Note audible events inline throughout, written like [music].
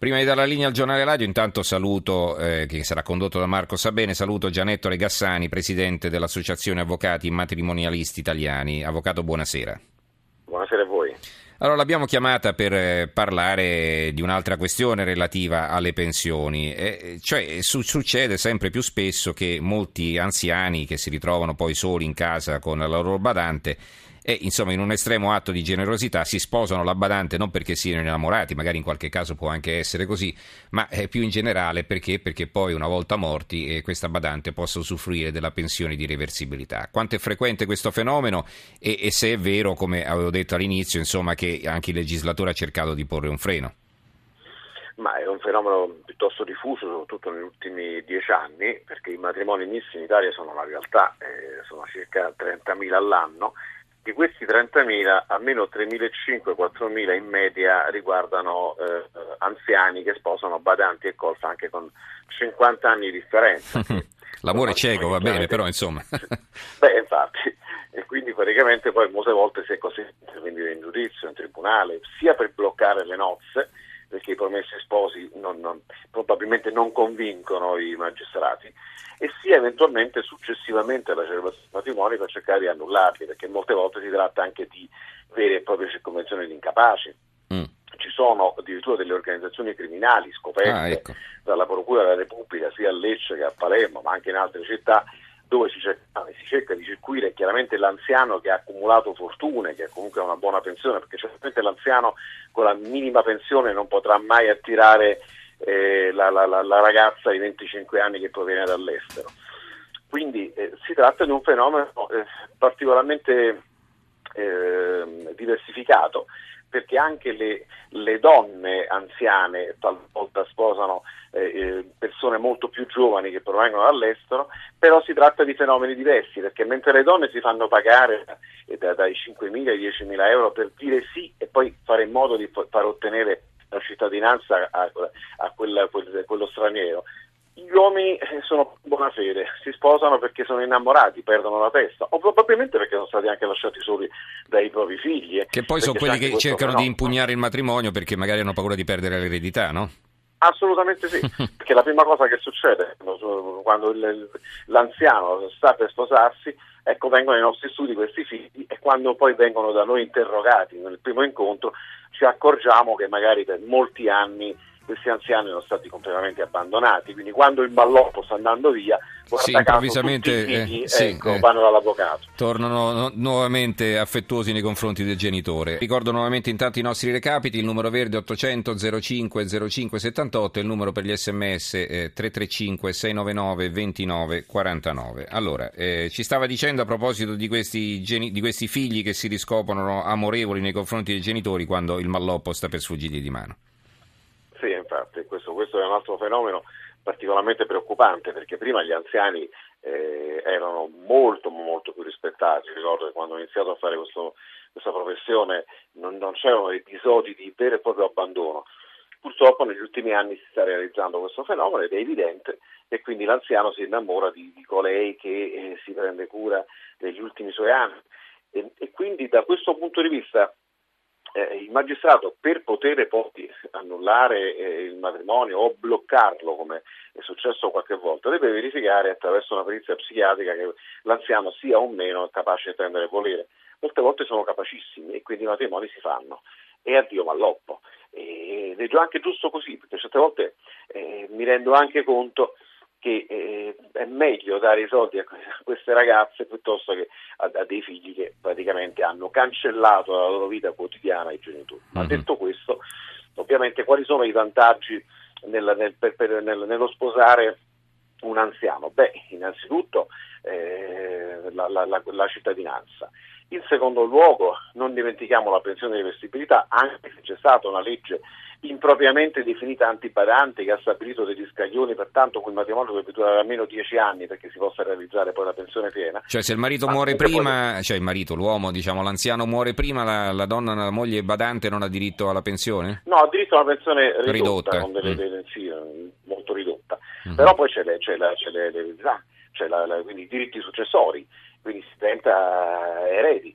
Prima di dare la linea al giornale radio, intanto saluto, eh, che sarà condotto da Marco Sabene, saluto Gianetto Regassani, presidente dell'Associazione Avvocati Matrimonialisti Italiani. Avvocato, buonasera. Buonasera a voi. Allora, l'abbiamo chiamata per eh, parlare di un'altra questione relativa alle pensioni. Eh, cioè, su- succede sempre più spesso che molti anziani che si ritrovano poi soli in casa con la loro badante e insomma in un estremo atto di generosità si sposano la badante non perché siano innamorati, magari in qualche caso può anche essere così, ma eh, più in generale perché? Perché poi una volta morti eh, questa badante possa usufruire della pensione di reversibilità. Quanto è frequente questo fenomeno e, e se è vero, come avevo detto all'inizio, insomma che anche il legislatore ha cercato di porre un freno? Ma è un fenomeno piuttosto diffuso, soprattutto negli ultimi dieci anni, perché i matrimoni misti in Italia sono una realtà, eh, sono circa 30.000 all'anno di questi 30.000, almeno 3.500-4.000 in media riguardano eh, anziani che sposano badanti e colfa anche con 50 anni di differenza. [laughs] L'amore cieco, va bene, però insomma. [laughs] Beh, infatti, e quindi praticamente poi molte volte si è così intervenire in giudizio, in tribunale, sia per bloccare le nozze, perché i promessi sposi non, non, probabilmente non convincono i magistrati, e sia eventualmente successivamente alla celebrazione del matrimonio per cercare di annullarli, perché molte volte si tratta anche di vere e proprie circonvenzioni di incapaci. Mm. Ci sono addirittura delle organizzazioni criminali scoperte ah, ecco. dalla Procura della Repubblica sia a Lecce che a Palermo, ma anche in altre città, dove si cerca, si cerca, di circuire chiaramente l'anziano che ha accumulato fortune, che comunque ha una buona pensione, perché certamente l'anziano con la minima pensione non potrà mai attirare eh, la, la, la, ragazza di 25 anni che proviene dall'estero. Quindi eh, si tratta di un fenomeno eh, particolarmente ehm, diversificato perché anche le, le, donne anziane talvolta sposano eh, eh, persone molto più giovani che provengono dall'estero, però si tratta di fenomeni diversi, perché mentre le donne si fanno pagare eh, da, dai 5.000 ai 10.000 euro per dire sì e poi fare in modo di far ottenere la cittadinanza a, a quella, quel, quello straniero. Gli uomini eh, sono buona fede, si sposano perché sono innamorati, perdono la testa, o probabilmente perché sono stati anche lasciati soli dai propri figli. Che poi sono quelli che cercano fenomeno. di impugnare il matrimonio perché magari hanno paura di perdere l'eredità, no? Assolutamente sì, [laughs] perché la prima cosa che succede quando l'anziano sta per sposarsi, ecco vengono ai nostri studi questi figli e quando poi vengono da noi interrogati nel primo incontro ci accorgiamo che magari per molti anni questi anziani sono stati completamente abbandonati, quindi quando il ballotto sta andando via, sì, improvvisamente figli, eh, sì, ecco, eh, vanno dall'avvocato. Tornano no, nuovamente affettuosi nei confronti del genitore. Ricordo nuovamente intanto i nostri recapiti, il numero verde 800 05 05 78 e il numero per gli sms eh, 335 699 29 49. Allora, eh, ci stava dicendo a proposito di questi, geni- di questi figli che si riscoprono amorevoli nei confronti dei genitori quando il malloppo sta per sfuggirgli di mano. Sì, infatti, questo, questo è un altro fenomeno particolarmente preoccupante perché prima gli anziani eh, erano molto molto più rispettati, ricordo che quando ho iniziato a fare questo, questa professione non, non, c'erano episodi di vero e proprio abbandono. Purtroppo negli ultimi anni si sta realizzando questo fenomeno ed è evidente e quindi l'anziano si innamora di, di colei che eh, si prende cura degli ultimi suoi anni e, e quindi da questo punto di vista eh, il magistrato per poter poi annullare eh, il matrimonio o bloccarlo, come è successo qualche volta, deve verificare attraverso una perizia psichiatrica che l'anziano sia o meno capace di prendere volere. Molte volte sono capacissimi e quindi i matrimoni si fanno. E addio malloppo. Ed è anche giusto così, perché certe volte eh, mi rendo anche conto che eh, è meglio dare i soldi a queste ragazze piuttosto che a, a, dei figli che praticamente hanno cancellato la loro vita quotidiana ai genitori. Ma mm-hmm. detto questo, ovviamente quali sono i vantaggi nel, nel, per, per, nel, nello sposare un anziano? Beh, innanzitutto eh, la, la, la, la cittadinanza. In secondo luogo, non dimentichiamo la pensione di vestibilità, anche se c'è stata una legge impropriamente definita antibadante che ha stabilito degli scaglioni, pertanto quel matrimonio deve durare almeno dieci anni perché si possa realizzare poi la pensione piena. Cioè se il marito Ma muore prima, poi... cioè il marito, l'uomo, diciamo l'anziano muore prima, la, la donna, la moglie badante non ha diritto alla pensione? No, ha diritto a una pensione ridotta, ridotta. con delle, mm. delle sì, molto ridotta. Mm-hmm. Però poi c'è, le, c'è, la, c'è, le, c'è la, quindi i diritti successori, quindi si diventa eredi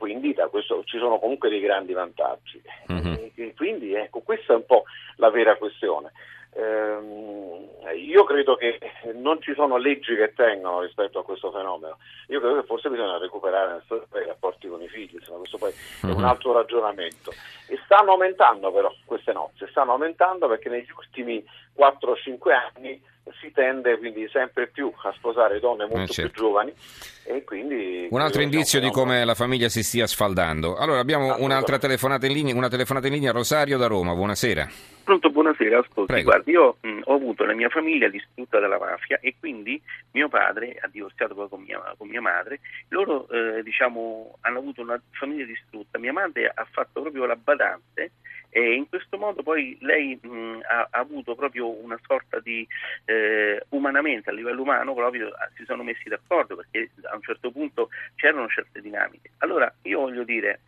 quindi da questo ci sono comunque dei grandi vantaggi. Mm-hmm. E quindi ecco, questa è un po' la vera questione. Ehm, io credo che non ci sono leggi che tengono rispetto a questo fenomeno. Io credo che forse bisogna recuperare i rapporti con i figli, insomma, questo poi è un mhm. altro ragionamento. E stanno aumentando però queste nozze, stanno aumentando perché negli ultimi 4-5 anni si tende quindi sempre più a sposare donne molto eh certo. più giovani e quindi un altro indizio di come la famiglia si stia sfaldando. Allora abbiamo un'altra telefonata in linea, una telefonata in linea Rosario da Roma. Buonasera. Pronto, buonasera, ascolti, guardi, io mh, ho avuto la mia famiglia distrutta dalla mafia e quindi mio padre ha divorziato poi con mia, con mia madre, loro eh, diciamo hanno avuto una famiglia distrutta, mia madre ha fatto proprio la badante e in questo modo poi lei mh, ha, ha, avuto proprio una sorta di eh, umanamente a livello umano proprio ah, si sono messi d'accordo perché a un certo punto c'erano certe dinamiche. Allora io voglio dire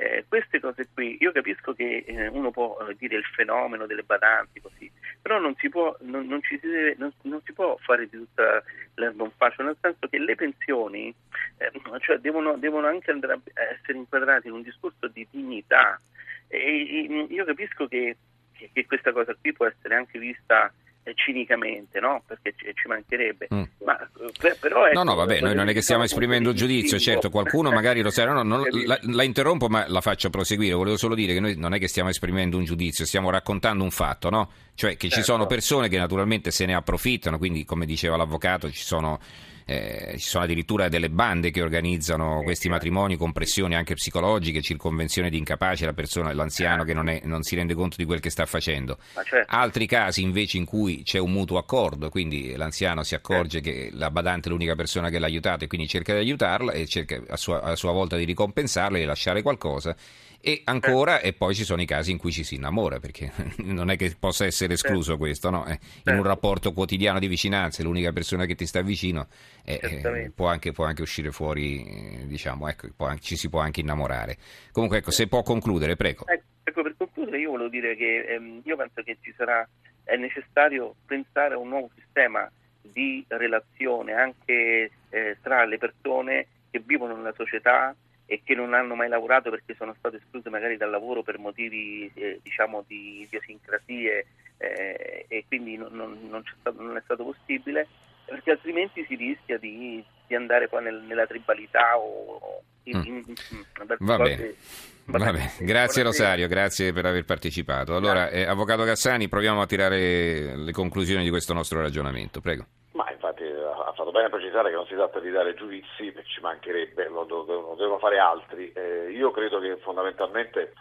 eh, queste cose qui, io capisco che eh, uno può eh, dire il fenomeno delle badanti così, però non si può, non, non si deve, non, non si può fare di tutta l'erba un fascio, nel senso che le pensioni eh, cioè devono, devono, anche andare a essere inquadrate in un discorso di dignità, e io capisco che, che questa cosa qui può essere anche vista eh, cinicamente, no? Perché ci, mancherebbe. Mm. Ma, eh, però ecco, no, no, vabbè, noi non è che stiamo esprimendo giudizio, certo, qualcuno magari lo sa, no, no, la, la, interrompo ma la faccio proseguire, volevo solo dire che noi non è che stiamo esprimendo un giudizio, stiamo raccontando un fatto, no? Cioè che certo. ci sono persone che naturalmente se ne approfittano, quindi come diceva l'avvocato ci sono eh, ci sono addirittura delle bande che organizzano questi matrimoni con pressioni anche psicologiche, circonvenzione di incapace, la persona, l'anziano che non, è, non, si rende conto di quel che sta facendo. Certo. Altri casi invece in cui c'è un mutuo accordo, quindi l'anziano si accorge certo. che la badante è l'unica persona che l'ha aiutato e quindi cerca di aiutarla e cerca a sua, a sua volta di ricompensarla e di lasciare qualcosa e ancora, e poi ci sono i casi in cui ci si innamora, perché [laughs] non è che possa essere escluso questo, no? Eh, in un certo. rapporto quotidiano di vicinanza, l'unica persona che ti sta vicino eh, eh, può, anche, può, anche, uscire fuori, eh, diciamo, ecco, anche, ci si può anche innamorare. Comunque, ecco, se può concludere, prego. Ecco, ecco per concludere io volevo dire che ehm, io penso che ci sarà, è necessario pensare a un nuovo sistema di relazione anche eh, tra le persone che vivono nella società e che non hanno mai lavorato perché sono state escluse magari dal lavoro per motivi eh, diciamo di idiosincrasie eh, e quindi non, non, non, stato, non, è stato possibile perché altrimenti si rischia di, di andare poi nel, nella tribalità o in, mm. in, in, Va bene. Va bene. Grazie Rosario, grazie per aver partecipato. Allora, eh, Avvocato Cassani, proviamo a tirare le conclusioni di questo nostro ragionamento. Prego fatto bene a precisare che non si tratta di dare giudizi, ci mancherebbe, lo, devono fare altri. Eh, io credo che fondamentalmente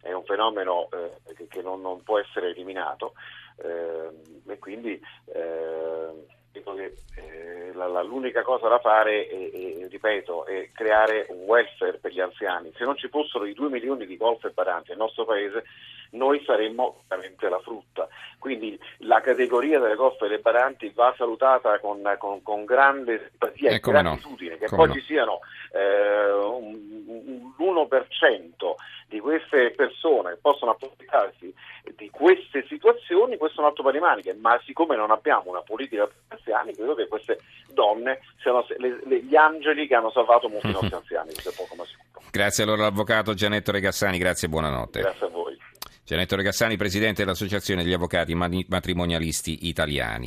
è un fenomeno eh, che, che non, non, può essere eliminato eh, e quindi eh, dico che eh, la, la, l'unica cosa da fare, è, è, ripeto, è creare un welfare per gli anziani. Se non ci fossero i 2 milioni di golf e badanti nel nostro paese, noi saremmo veramente la frutta. Quindi la categoria delle goffe e dei badanti va salutata con, con, con grande simpatia e, e gratitudine, no. che come poi no. ci siano eh, un, un, l'1% di queste persone che possono queste altro paio di maniche, ma siccome non abbiamo una politica per gli anziani, credo che queste donne siano le, le, gli angeli che hanno salvato molti nostri [laughs] anziani, questo è poco ma sicuro. Grazie allora all'avvocato Gianetto Regassani, grazie e buonanotte. Grazie a voi. Gianetto Regassani, presidente dell'Associazione degli Avvocati Matrimonialisti Italiani.